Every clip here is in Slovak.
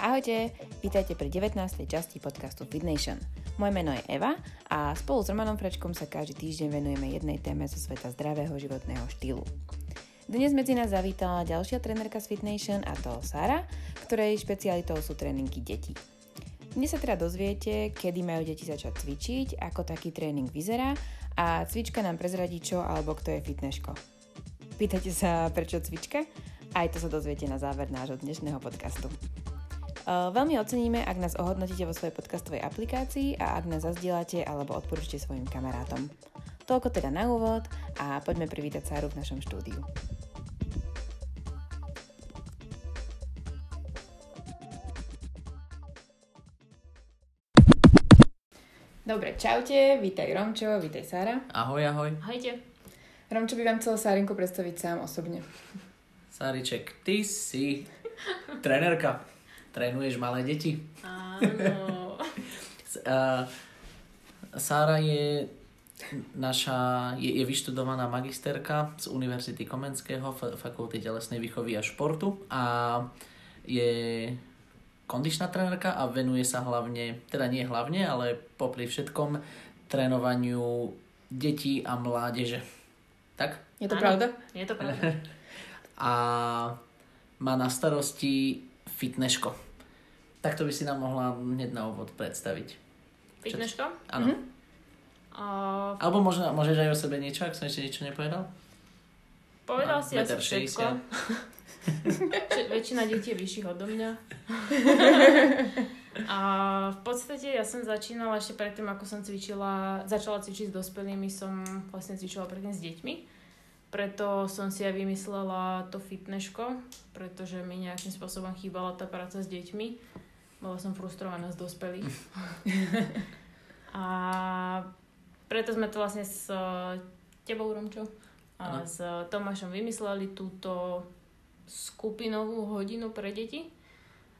Ahojte, vítajte pri 19. časti podcastu Fit. Moje meno je Eva a spolu s Romanom Frečkom sa každý týždeň venujeme jednej téme zo sveta zdravého životného štýlu. Dnes medzi nás zavítala ďalšia trénerka z Fit a to Sara, ktorej špecialitou sú tréningy detí. Dnes sa teda dozviete, kedy majú deti začať cvičiť, ako taký tréning vyzerá a cvička nám prezradí čo alebo kto je fitnessko. Pýtate sa, prečo cvička? Aj to sa dozviete na záver nášho dnešného podcastu. Veľmi oceníme, ak nás ohodnotíte vo svojej podcastovej aplikácii a ak nás zazdielate alebo odporúčite svojim kamarátom. Toľko teda na úvod a poďme privítať Sáru v našom štúdiu. Dobre, čaute, vítaj Romčo, vítaj Sára. Ahoj, ahoj. Ahojte. Romčo by vám chcel Sárinku predstaviť sám osobne. Sáriček, ty si trénerka. Trénuješ malé deti. Áno. Sára je naša, je, je vyštudovaná magisterka z Univerzity Komenského, Fakulty telesnej výchovy a športu a je kondičná trénerka a venuje sa hlavne, teda nie hlavne, ale popri všetkom trénovaniu detí a mládeže. Tak? Je to Áno. pravda? Je to pravda. a má na starosti fitnessko. Tak to by si nám mohla hneď na úvod predstaviť. Fitnessko? Áno. Mhm. A Alebo možno, môžeš aj o sebe niečo, ak som ešte niečo nepovedal? povedal Má si asi 1,60 všetko. Väčšina detí je vyšších odo mňa. A v podstate ja som začínala ešte predtým, ako som cvičila, začala cvičiť s dospelými, som vlastne cvičila predtým s deťmi. Preto som si aj vymyslela to fitnessko, pretože mi nejakým spôsobom chýbala tá práca s deťmi. Bola som frustrovaná z dospelých. a preto sme to vlastne s eh, tebou, Romčo, a Áno. s Tomášom vymysleli túto skupinovú hodinu pre deti.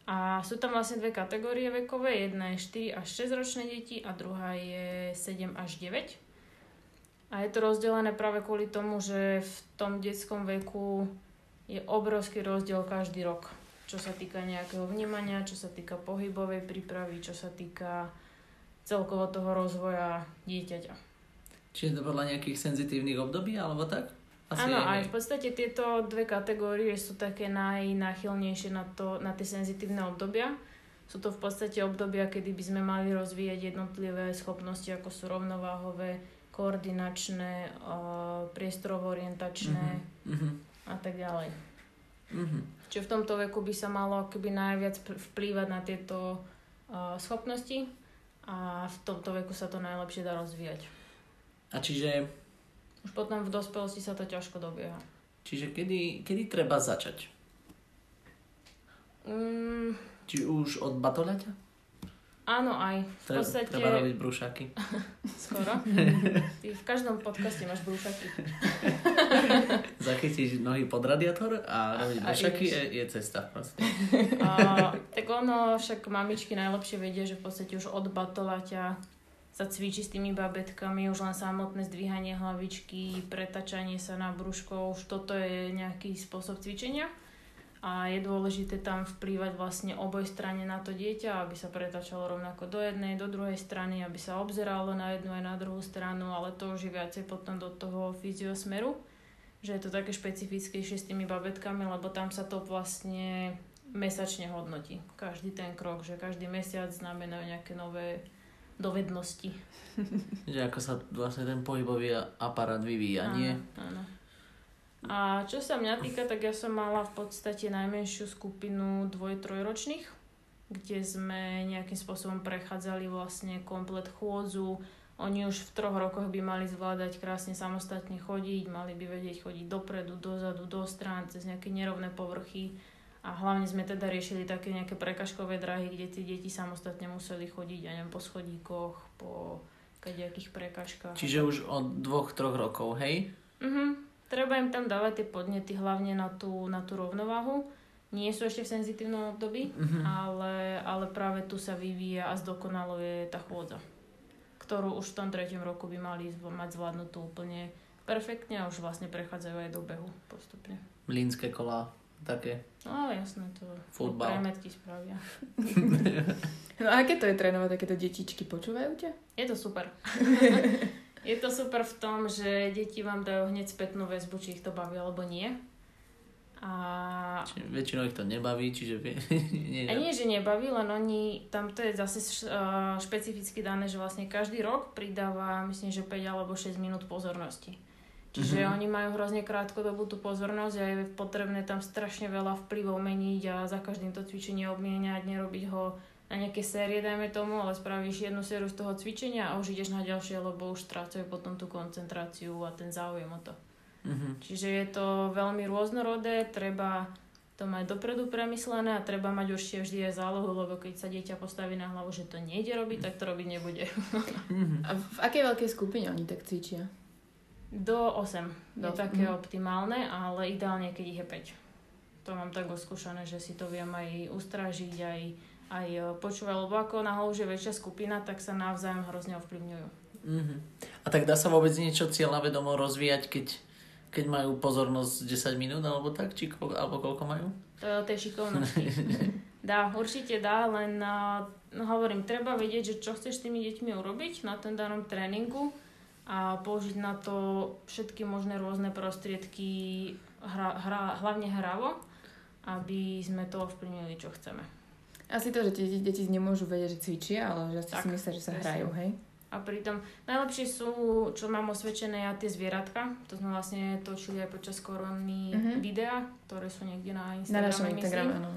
A sú tam vlastne dve kategórie vekové. Jedna je 4 až 6 ročné deti a druhá je 7 až 9. A je to rozdelené práve kvôli tomu, že v tom detskom veku je obrovský rozdiel každý rok. Čo sa týka nejakého vnímania, čo sa týka pohybovej prípravy, čo sa týka celkovo toho rozvoja dieťaťa. Čiže to podľa nejakých senzitívnych období, alebo tak? Áno, aj v podstate tieto dve kategórie sú také najnáchylnejšie na, to, na tie senzitívne obdobia. Sú to v podstate obdobia, kedy by sme mali rozvíjať jednotlivé schopnosti, ako sú rovnováhové, koordinačné, priestorovo-orientačné Mhm. a tak ďalej. Mhm. Čiže v tomto veku by sa malo akoby najviac vplývať na tieto uh, schopnosti a v tomto veku sa to najlepšie dá rozvíjať. A čiže, Už potom v dospelosti sa to ťažko dobieha. čiže kedy, kedy treba začať? Mm, Či už od batoľaťa? Áno, aj. V podstate... treba robiť brúšaky. Skoro. Ty v každom podcaste máš brúšaky. Zachytíš nohy pod radiátor a robiť brúšaky je, je cesta proste. A, tak ono, však mamičky najlepšie vedia, že v podstate už od batoláťa sa cvičí s tými babetkami, už len samotné zdvíhanie hlavičky, pretačanie sa na brúško, už toto je nejaký spôsob cvičenia. A je dôležité tam vplývať vlastne oboj strane na to dieťa, aby sa pretačalo rovnako do jednej, do druhej strany, aby sa obzeralo na jednu aj na druhú stranu, ale to už je viacej potom do toho fyziosmeru, že je to také špecifickejšie s tými babetkami, lebo tam sa to vlastne mesačne hodnotí. Každý ten krok, že každý mesiac znamená nejaké nové dovednosti. Že ako sa vlastne ten pohybový aparát vyvíja, nie? Áno, áno. A čo sa mňa týka, tak ja som mala v podstate najmenšiu skupinu dvoj-trojročných, kde sme nejakým spôsobom prechádzali vlastne komplet chôdzu. Oni už v troch rokoch by mali zvládať krásne samostatne chodiť, mali by vedieť chodiť dopredu, dozadu, do strán, cez nejaké nerovné povrchy. A hlavne sme teda riešili také nejaké prekažkové dráhy, kde tie deti samostatne museli chodiť, ja neviem, po schodíkoch, po kadejakých prekažkách. Čiže už od dvoch, troch rokov, hej? Mhm. Treba im tam dávať tie podnety hlavne na tú, na tú rovnováhu. Nie sú ešte v senzitívnom období, Mhm. ale, ale práve tu sa vyvíja a zdokonaluje tá chôdza, ktorú už v tom treťom roku by mali zv- mať zvládnutú úplne perfektne a už vlastne prechádzajú aj do behu postupne. Mlínske kola také. No jasné, to Futbal. premetky spravia. No a aké to je trénovať takéto detičky? Počúvajú ťa? Je to super. je to super v tom, že deti vám dajú hneď spätnú väzbu, či ich to baví alebo nie. A, Či, väčšinou ich to nebaví, čiže nie, a nie, že nebaví, len oni, tam to je zase špecificky dané, že vlastne každý rok pridáva, myslím, že 5 alebo 6 minút pozornosti. Čiže Mhm. oni majú hrozne krátkodobú tú pozornosť a je potrebné tam strašne veľa vplyvov meniť a za každým to cvičenie obmieniať, nerobiť ho na nejaké série, dajme tomu, ale spravíš jednu sériu z toho cvičenia a už ideš na ďalšie, lebo už strácajú potom tú koncentráciu a ten záujem o to. Mhm. Čiže je to veľmi rôznorodé, treba to mať dopredu premyslené a treba mať určite vždy aj zálohu, lebo keď sa dieťa postaví na hlavu, že to nejde robiť, tak to robiť nebude. Mhm. A v akej veľkej skupine oni tak cvičia? Do 8 Do- je také mhm. optimálne, ale ideálne, keď ich je 5. To mám tak oskúšané, že si to viem aj ustražiť, aj, aj e, počúvať, lebo ako náhodou, že väčšia skupina, tak sa navzájom hrozne ovplyvňujú. Mhm. A tak dá sa vôbec niečo cieľavedomo rozvíjať, keď, keď majú pozornosť 10 minút alebo tak, či ko, alebo koľko majú? To je o tej šikovnosti. Dá, určite dá, len uh, no hovorím, treba vedieť, že čo chceš s tými deťmi urobiť na ten danom tréningu a použiť na to všetky možné rôzne prostriedky, hra, hra, hlavne hravo, aby sme to ovplyvnili, čo chceme. Asi to, že tie deti, deti nemôžu vedieť, že cvičia, ale že asi Tak, si myslia, že sa presne. hrajú, hej? A pritom najlepšie sú, čo mám osvedčené, ja tie zvieratka. To sme vlastne točili aj počas korony Mhm. videa, ktoré sú niekde na Na Instagrame, našom myslím. Instagrame, áno.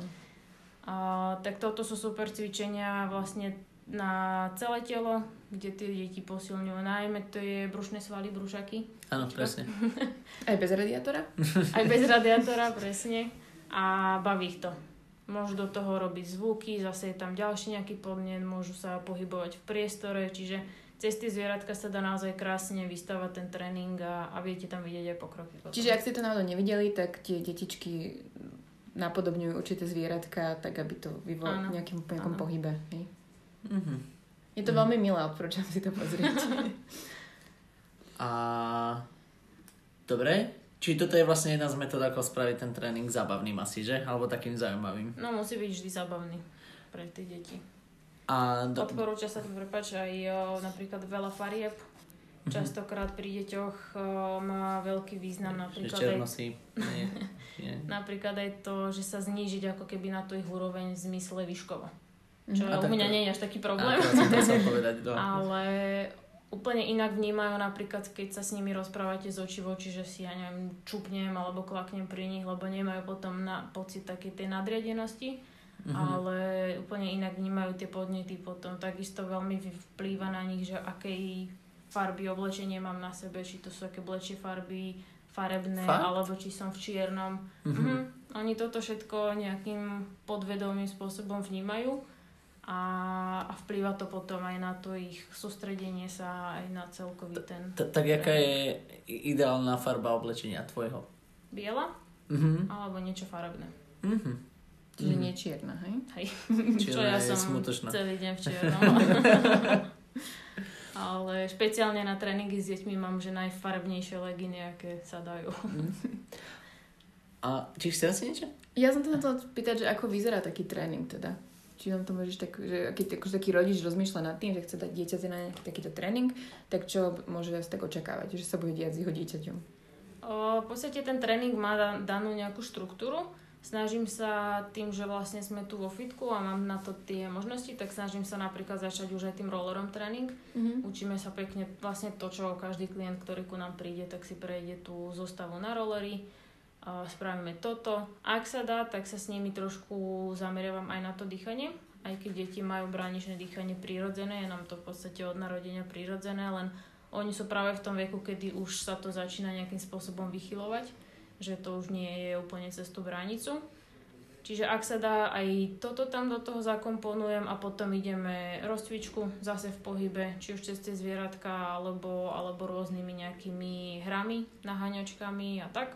A, tak toto sú super cvičenia vlastne na celé telo, kde tie deti posilňujú. Najmä to je brušné svaly, brušaky. Áno, presne. Aj bez radiátora? Aj bez radiátora, presne. A baví ich to. Môžu do toho robiť zvuky, zase je tam ďalší nejaký podnet, môžu sa pohybovať v priestore, čiže cez tie zvieratka sa dá naozaj krásne vystavať ten tréning a, a viete tam vidieť aj pokroky. Čiže ak ste to náhodou nevideli, tak tie detičky napodobňujú určité zvieratka, tak aby to vyvolalo nejakým nejakom Áno. pohybe. Hej? Mhm. Je to Mhm. veľmi milé, odporúčam si to pozrieť. A dobre, či toto je vlastne jedna z metód, ako spraviť ten tréning zábavným asi, že? Alebo takým zaujímavým. No musí byť vždy zabavný pre tie deti. A do... Odporúča sa, prepáč, aj o, napríklad veľa farieb. Mhm. Častokrát pri deťoch o, má veľký význam napríklad aj, černosy. Nie, nie. napríklad aj to, že sa znížiť ako keby na tú ich úroveň v zmysle výškovo. Čo A u mňa to- nie je až taký A problém. som to chcel povedať. No. Ale úplne inak vnímajú napríklad, keď sa s nimi rozprávate z očí v oči, že si, ja neviem, čupnem alebo klaknem pri nich, lebo nemajú potom na pocit takej tej nadriadenosti, Mhm. ale úplne inak vnímajú tie podnety potom. Takisto veľmi vplýva na nich, že akej farby oblečenie mám na sebe, či to sú aké blečie farby, farebné, Fakt? alebo či som v čiernom. Mhm. Mhm. Oni toto všetko nejakým podvedomým spôsobom vnímajú a, a vplýva to potom aj na to ich sústredenie sa, aj na celkový ten Tak jaká je ideálna farba oblečenia tvojho? biela Mhm. alebo niečo farebné. Mhm. Čiže Mhm. nie čierna, hej? Čo ja je som celý deň v čiernom. Ale špeciálne na tréningy s deťmi mám, že najfarebnejšie leginy, aké sa dajú. A či chcela si niečo? Ja som sa chcela pýtať, že ako vyzerá taký tréning teda? Či nám to môžeš tak, že keď akože taký rodič rozmýšľa nad tým, že chce dať dieťaťa na nejaký takýto tréning, tak čo môže tak očakávať, že sa bude diať s jeho dieťaťom? O, v podstate ten tréning má da- danú nejakú štruktúru. Snažím sa tým, že vlastne sme tu vo fitku a mám na to tie možnosti, tak snažím sa napríklad začať už aj tým rollerom tréning. Mhm. Učíme sa pekne vlastne to, čo každý klient, ktorý ku nám príde, tak si prejde tú zostavu na rollery. Spravíme toto. Ak sa dá, tak sa s nimi trošku zameriavam aj na to dýchanie. Aj keď deti majú bráničné dýchanie prírodzené, je nám to v podstate od narodenia prírodzené, len oni sú práve v tom veku, kedy už sa to začína nejakým spôsobom vychylovať, že to už nie je úplne cez tú bránicu. Čiže ak sa dá, aj toto tam do toho zakomponujem a potom ideme rozcvičku zase v pohybe, či už cez tie zvieratka alebo, alebo rôznymi nejakými hrami, naháňačkami a tak.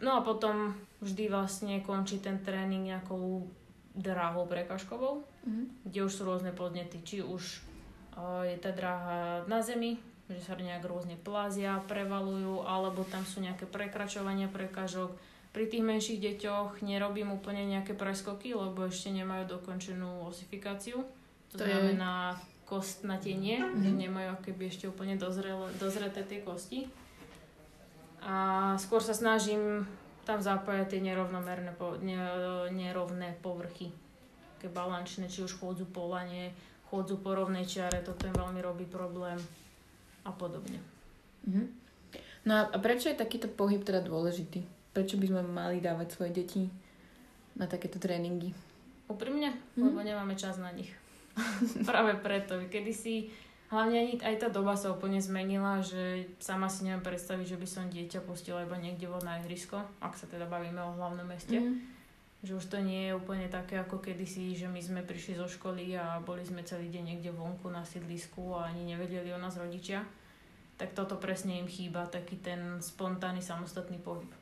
No a potom vždy vlastne končí ten tréning nejakou dráhou prekažkovou, Mhm. kde už sú rôzne podnety, či už je tá dráha na zemi, že sa nejak rôzne plázia, prevalujú, alebo tam sú nejaké prekračovania prekážok. Pri tých menších deťoch nerobím úplne nejaké preskoky, lebo ešte nemajú dokončenú osifikáciu. To, to znamená je... kostnatenie, mm-hmm. že nemajú keby ešte úplne dozrele, dozreté tie kosti. Skôr sa snažím tam zapájať tie nerovnomerné, ne, nerovné povrchy. Také balančné, či už chôdzu po lane, chôdzu po rovnej čiare, toto im veľmi robí problém a podobne. Mm-hmm. No a prečo je takýto pohyb teda dôležitý? Prečo by sme mali dávať svoje deti na takéto tréningy? Úprimne? Mm-hmm. Lebo nemáme čas na nich. Práve preto. Kedy si Hlavne aj tá doba sa úplne zmenila, že sama si neviem predstaviť, že by som dieťa pustila iba niekde von na ihrisko, ak sa teda bavíme o hlavnom meste. Mm. Že už to nie je úplne také ako kedysi, že my sme prišli zo školy a boli sme celý deň niekde vonku na sídlisku a ani nevedeli o nás rodičia. Tak toto presne im chýba, taký ten spontánny samostatný pohyb.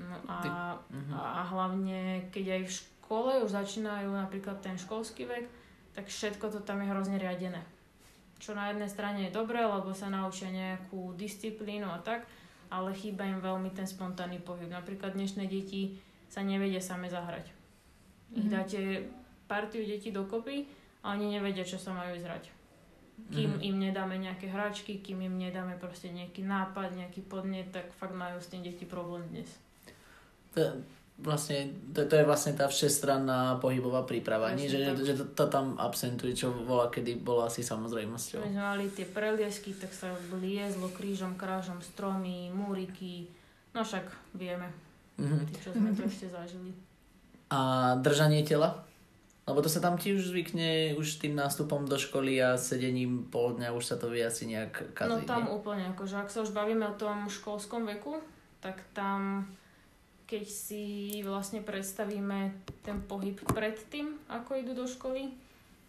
No a, mhm. a hlavne, keď aj v škole už začínajú napríklad ten školský vek, tak všetko to tam je hrozne riadené čo na jednej strane je dobré, lebo sa naučia nejakú disciplínu a tak, ale chýba im veľmi ten spontánny pohyb. Napríklad dnešné deti sa nevedia same zahrať. Ich mm-hmm. dáte partiu detí dokopy a oni nevedia, čo sa majú zrať. Kým mm-hmm. im nedáme nejaké hračky, kým im nedáme proste nejaký nápad, nejaký podnet, tak fakt majú s tým deti problém dnes. To, vlastne, to, to je vlastne tá všestranná pohybová príprava, nie? Že, že to, to tam absentuje, čo bola, kedy bolo asi samozrejmosťou. My sme mali tie preliesky, tak sa liezlo krížom, krážom, stromy, múriky, no však vieme, mm-hmm. tí, čo sme to ešte zažili. A držanie tela? Lebo to sa tam ti už zvykne už tým nástupom do školy a sedením pol dňa už sa to vie asi nejak kaziť. No tam nie? úplne, akože ak sa už bavíme o tom školskom veku, tak tam keď si vlastne predstavíme ten pohyb pred tým, ako idú do školy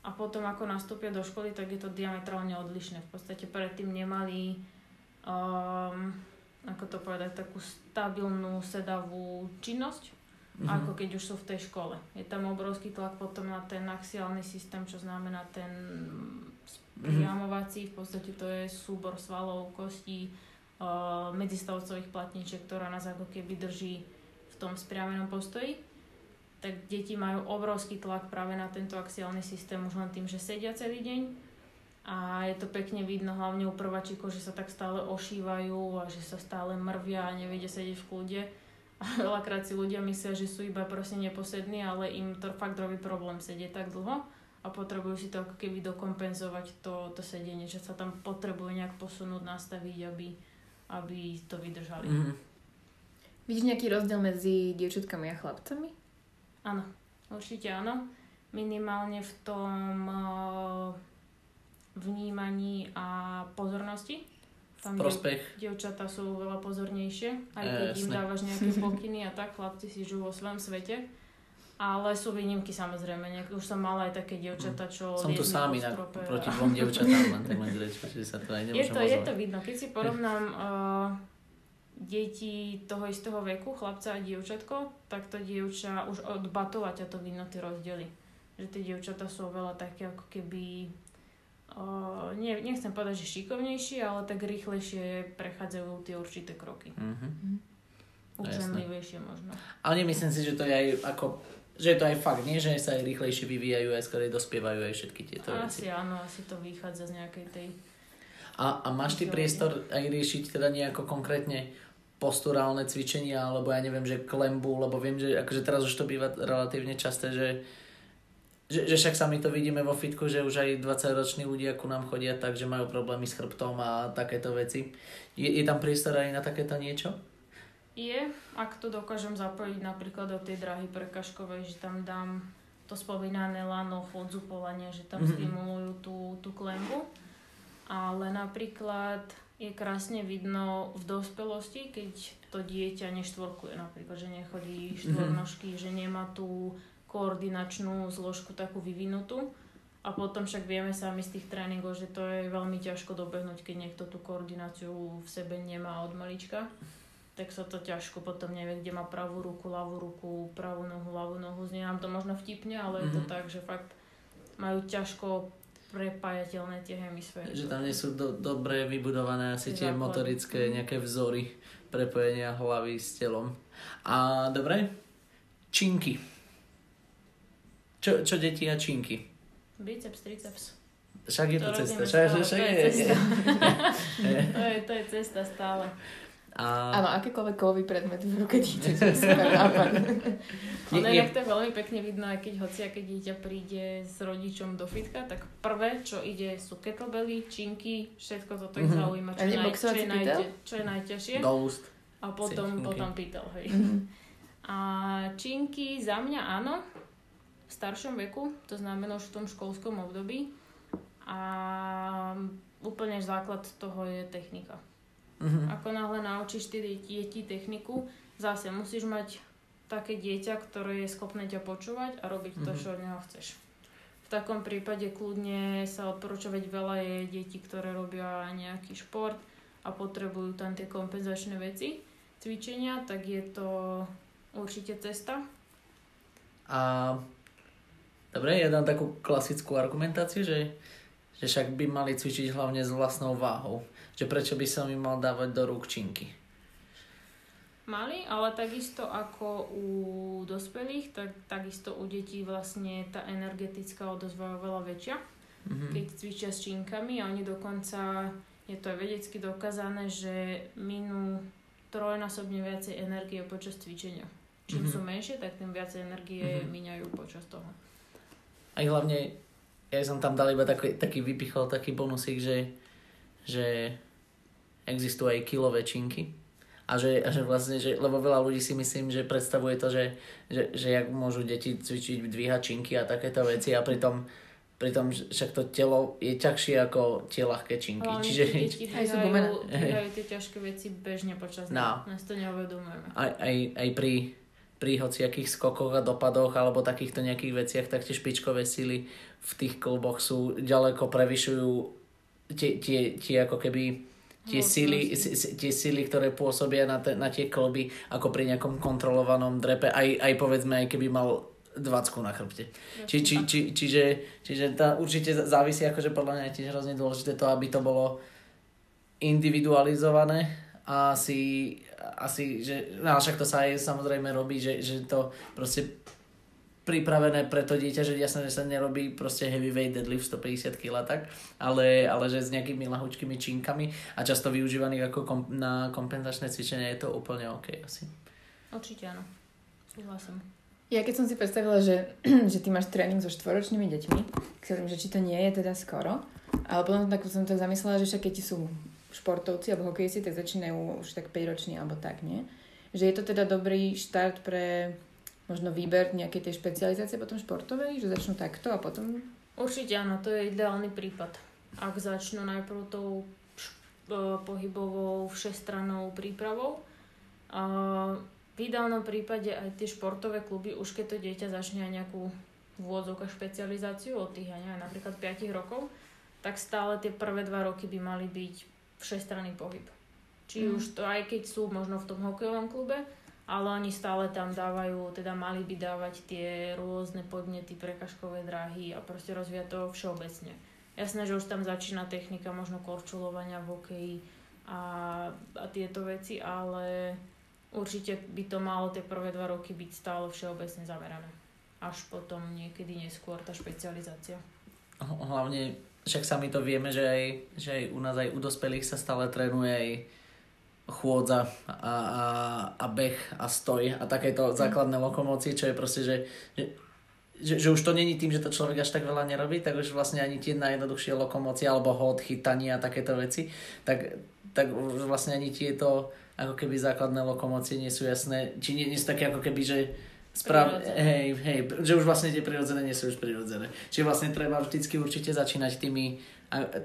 a potom ako nastúpia do školy, tak je to diametrálne odlišné. V podstate predtým nemali, um, ako to povedať, takú stabilnú sedavú činnosť, mm-hmm. ako keď už sú v tej škole. Je tam obrovský tlak potom na ten axiálny systém, čo znamená ten priamovací, v podstate to je súbor svalov, kostí, uh, medzistavcových platničiek, ktorá nás ako keby drží tom spriamenom postoji, tak deti majú obrovský tlak práve na tento axiálny systém už len tým, že sedia celý deň a je to pekne vidno hlavne u prvačíkov, že sa tak stále ošívajú a že sa stále mrvia a nevedia sedieť v kľude. A veľakrát si ľudia myslia, že sú iba proste neposední, ale im to fakt robí problém sedieť tak dlho a potrebujú si to ako keby dokompenzovať to, to sedenie, že sa tam potrebujú nejak posunúť, nastaviť, aby, aby to vydržali. Mm-hmm. Vidíš nejaký rozdiel medzi dievčatkami a chlapcami? Áno, určite áno. Minimálne v tom uh, vnímaní a pozornosti. Tam prospech. Dievčatá sú veľa pozornejšie, aj keď e, im dávaš nejaké pokyny a tak, chlapci si žijú vo svojom svete. Ale sú výnimky samozrejme. Nejak, už som mala aj také dievčatá, čo Som tu sám inak proti dvom dievčatám, len tak len že sa to aj nemôžem Je to, je to vidno. Keď si porovnám uh, deti toho istého veku, chlapca a dievčatko, tak to dievča už od batovaťa to vidno tie rozdiely. Že tie dievčatá sú veľa také ako keby, uh, nie, nechcem povedať, že šikovnejšie, ale tak rýchlejšie prechádzajú tie určité kroky. Mm-hmm. Učenlivejšie možno. Ale nemyslím si, že to je aj ako že je to aj fakt, nie? Že sa aj rýchlejšie vyvíjajú, aj skôr dospievajú aj všetky tieto asi veci. Asi áno, asi to vychádza z nejakej tej... A, a máš ty priestor aj riešiť teda nejako konkrétne posturálne cvičenia, alebo ja neviem, že klembu, lebo viem, že akože teraz už to býva relatívne časté, že, že, že však sami to vidíme vo fitku, že už aj 20-roční ľudia ku nám chodia tak, že majú problémy s chrbtom a takéto veci. Je, je tam priestor aj na takéto niečo? Je, ak to dokážem zapojiť napríklad do tej drahy prekažkovej, že tam dám to spomínané lano, chodzu polania, že tam mm-hmm. stimulujú tú, tú klembu. Ale napríklad je krásne vidno v dospelosti, keď to dieťa neštvorkuje napríklad, že nechodí mhm. štvornožky, mm-hmm. že nemá tú koordinačnú zložku takú vyvinutú. A potom však vieme sami z tých tréningov, že to je veľmi ťažko dobehnúť, keď niekto tú koordináciu v sebe nemá od malička. Tak sa to ťažko potom nevie, kde má pravú ruku, ľavú ruku, pravú nohu, ľavú nohu. Znie nám to možno vtipne, ale mm-hmm. je to mhm. tak, že fakt majú ťažko prepájateľné tie hemisféry. Že tam nie sú do, dobre vybudované asi tie Základy. motorické nejaké vzory prepojenia hlavy s telom. A dobre, činky. Čo, čo deti a činky? Biceps, triceps. Však je to, To cesta. Však, stále, však to je cesta. je. To je, to je cesta stále. A Áno, akékoľvek kovový predmet v ruke. Super nápad. Je- to je veľmi pekne vidno, aj keď hoci, keď dieťa príde s rodičom do fitka, tak prvé, čo ide, sú kettlebelly, činky, všetko toto ich Mhm. zaujíma, čo, naj, čo, je najte, čo je najťažšie. do úst. A potom, potom pytel, hej. Mhm. A činky za mňa áno, v staršom veku, to znamená už v tom školskom období. A úplne základ toho je technika. Mhm. Ako náhle naučíš ty deti techniku, zase musíš mať také dieťa, ktoré je schopné ťa počúvať a robiť to, Mhm. čo od neho chceš. V takom prípade kľudne sa odporúča, veď veľa je detí, ktoré robia nejaký šport a potrebujú tam tie kompenzačné veci, cvičenia, tak je to určite cesta. A dobre, ja dám takú klasickú argumentáciu, že, že však by mali cvičiť hlavne s vlastnou váhou. Že prečo by som im mal dávať do rúk činky. Mali, ale takisto ako u dospelých, tak takisto u detí vlastne tá energetická odozva je veľa väčšia. Mhm. keď cvičia s činkami a oni dokonca, je to aj vedecky dokázané, že minú trojnásobne viacej energie počas cvičenia. Čím Mhm. sú menšie, tak tým viacej energie Mhm. míňajú počas toho. Aj hlavne, ja som tam dal iba taký, taký vypichol taký bonusik, že, že existujú aj kilové činky. A že, a že vlastne, že, lebo veľa ľudí si myslím, že predstavuje to, že, že, že jak môžu deti cvičiť, dvíhať činky a takéto veci a pritom, pritom však to telo je ťažšie ako tie ľahké činky. Hlavne Čiže tie deti dvíhajú tie ťažké veci bežne počas No. Nás to neuvedomujeme. aj, aj, aj pri, pri hociakých skokoch a dopadoch alebo takýchto nejakých veciach, tak tie špičkové sily v tých kluboch sú ďaleko prevyšujú tie, tie, tie ako keby tie síly, Mocnosti. si- si- tie síly, ktoré pôsobia na, te, na tie kloby ako pri nejakom kontrolovanom drepe, aj, aj povedzme, aj keby mal 20 na chrbte. Či, či, či, čiže, čiže tá určite závisí, akože podľa mňa je tiež hrozne dôležité to, aby to bolo individualizované asi, asi že, no však to sa aj samozrejme robí, že, že to proste pripravené pre to dieťa, že jasné, že sa nerobí proste heavyweight deadlift 150 kg tak, ale, ale že s nejakými lahučkými činkami a často využívaných ako kom, na kompenzačné cvičenie je to úplne OK asi. Určite áno. Súhlasím. Ja keď som si predstavila, že, že ty máš tréning so štvoročnými deťmi, tak hovorím, že či to nie je teda skoro, ale potom tak som tak zamyslela, že však keď sú športovci alebo hokejisti, tak začínajú už tak 5 roční alebo tak, nie? Že je to teda dobrý štart pre možno výber nejakej tej špecializácie potom športovej, že začnú takto a potom... Určite áno, to je ideálny prípad. Ak začnú najprv tou e, pohybovou všestranou prípravou, a v ideálnom prípade aj tie športové kluby, už keď to dieťa začne aj nejakú vôdzovka špecializáciu od tých, ja neviem, napríklad 5 rokov, tak stále tie prvé dva roky by mali byť všestranný pohyb. Či Mm. už to aj keď sú možno v tom hokejovom klube, ale oni stále tam dávajú, teda mali by dávať tie rôzne podnety, prekažkové dráhy a proste rozvíjať to všeobecne. Jasné, že už tam začína technika možno korčulovania v hokeji a, a tieto veci, ale určite by to malo tie prvé dva roky byť stále všeobecne zamerané. Až potom niekedy neskôr tá špecializácia. Hlavne, však sami to vieme, že aj, že aj u nás, aj u dospelých sa stále trénuje aj chôdza a, a, a beh a stoj a takéto základné lokomócie, čo je proste, že, že, že, že už to není tým, že to človek až tak veľa nerobí, tak už vlastne ani tie najjednoduchšie lokomócie alebo hod, chytanie a takéto veci, tak, tak už vlastne ani tieto ako keby základné lokomócie nie sú jasné, či nie, nie sú také ako keby, že Sprav, Prirodzené. hej, hej, že už vlastne tie prirodzené nie sú už prirodzené. Čiže vlastne treba vždycky určite začínať tými,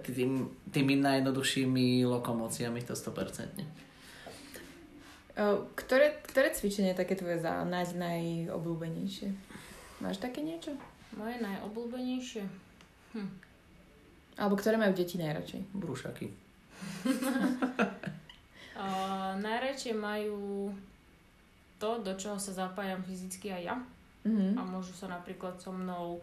tým, tými najjednoduchšími lokomóciami, to 100%. O, Ktoré, ktoré cvičenie je také tvoje za naj, najobľúbenejšie? Máš také niečo? Moje najobľúbenejšie? Alebo ktoré majú deti najradšej? Brúšaky. Uh, najradšej majú to, do čoho sa zapájam fyzicky aj ja. Mhm. A môžu sa napríklad so mnou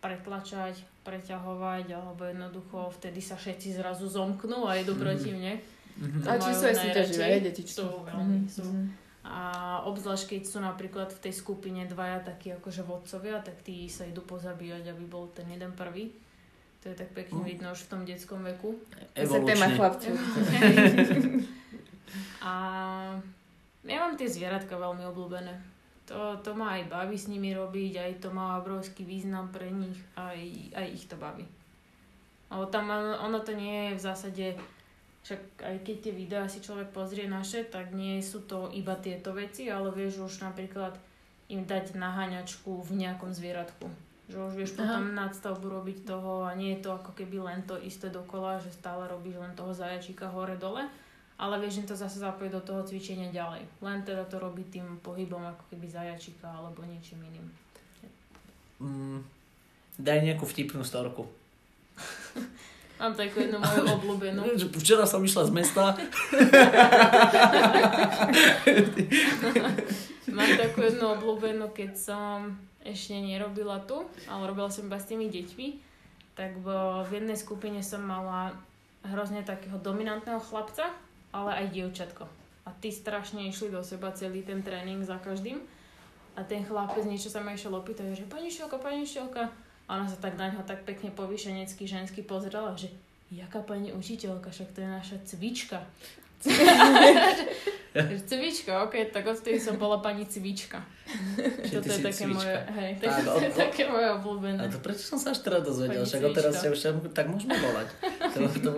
pretlačať, preťahovať, alebo jednoducho vtedy sa všetci zrazu zomknú a idú Mhm. proti mne. Mhm. To A či sú aj súťaživé, detičky? Sú, veľmi Mhm, sú. mhm. A obzvlášť keď sú napríklad v tej skupine dvaja takí akože vodcovia, tak tí sa idú pozabíjať, aby bol ten jeden prvý. To je tak pekne Mm. vidno už v tom detskom veku. Téma Evolučne. chlapcov. A ja mám tie zvieratka veľmi obľúbené. To, to ma aj baví s nimi robiť, aj to má obrovský význam pre nich, aj, aj ich to baví. Ale tam ono to nie je v zásade, však aj keď tie videá si človek pozrie naše, tak nie sú to iba tieto veci, ale vieš už napríklad im dať naháňačku v nejakom zvieratku. Že už vieš Aha. potom nadstavbu robiť toho a nie je to ako keby len to isté dokola, že stále robíš len toho zajačíka hore-dole, ale vieš im to zase zapojiť do toho cvičenia ďalej. Len teda to robí tým pohybom ako keby zajačíka alebo niečím iným. Mm, daj nejakú vtipnú storku. Mám takú jednu moju obľúbenú. Včera som išla z mesta. Mám takú jednu obľúbenú, keď som ešte nerobila tu, ale robila som iba s tými deťmi, tak v jednej skupine som mala hrozne takého dominantného chlapca, ale aj dievčatko. A tí strašne išli do seba celý ten tréning za každým. A ten chlapec niečo sa ma išiel opýtať, že pani Šielka, pani Šielka. A ona sa tak na ňo tak pekne povýšenecky žensky pozrela, že jaká pani učiteľka, však to je naša cvička. Cvička, ok, tak odtedy som bola pani cvička. Toto ty je také cvička. moje, hej, Tak, to je také moje obľúbené. A to prečo som sa až teraz dozvedel? Však cvička. ťa už tak môžeme volať. To, to,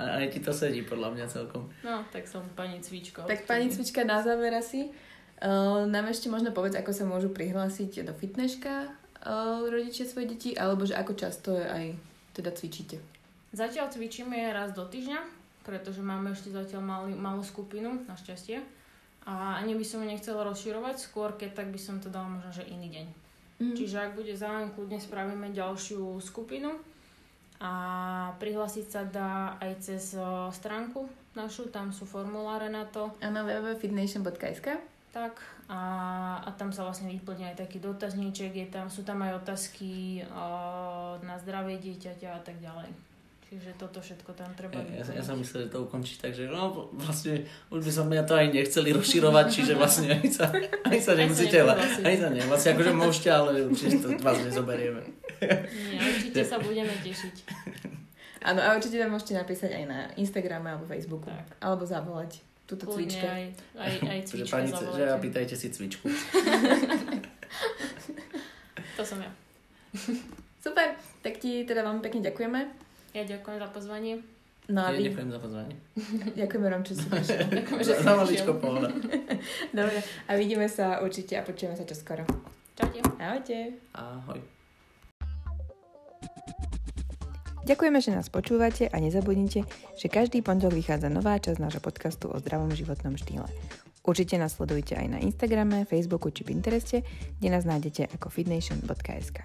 a aj ti to sedí podľa mňa celkom. No, tak som pani cvička. Tak pani Cvička, na záver asi, uh, nám ešte možno povedz, ako sa môžu prihlásiť do fitnesska uh, rodičia svoje deti, alebo že ako často aj teda cvičíte. Zatiaľ cvičíme raz do týždňa, pretože máme ešte zatiaľ malý, malú skupinu, našťastie. A ani by som ju nechcela rozširovať, skôr keď tak by som to dala možno, že iný deň. Mm. Čiže ak bude záujem, kľudne spravíme ďalšiu skupinu a prihlásiť sa dá aj cez stránku našu, tam sú formuláre na to. Na www.fitnation.sk Tak a, a tam sa vlastne vyplňa aj taký dotazníček, je tam, sú tam aj otázky o, na zdravie dieťaťa a tak ďalej. Čiže toto všetko tam treba Ja, ja, ja som myslel, že to ukončí tak, že no vlastne už by som ja to aj nechceli rozširovať, čiže vlastne aj sa, aj sa nemusíte, la- neprihlásiť. aj sa ne, vlastne akože môžete, ale určite to vás nezoberieme. Nie, určite sa budeme tešiť. Áno, a určite tam môžete napísať aj na Instagrame alebo Facebooku. Tak. Alebo zavolať túto Kľudne cvičke. aj, aj, aj Že cvička pani, že zavolajte. a pýtajte si cvičku. To som ja. Super, tak ti teda veľmi pekne ďakujeme. Ja ďakujem za pozvanie. No a Ja vy, ďakujem za pozvanie. ďakujeme vám, čo si prišiel. Ďakujem, že Za, si za prišiel. maličko pohoda. Dobre, a vidíme sa určite a počujeme sa čoskoro. Čaute. Ahojte. Ahoj. Ďakujeme, že nás počúvate a nezabudnite, že každý pondelok vychádza nová časť nášho podcastu o zdravom životnom štýle. Určite nás sledujte aj na Instagrame, Facebooku či Pintereste, kde nás nájdete ako fitnation.sk.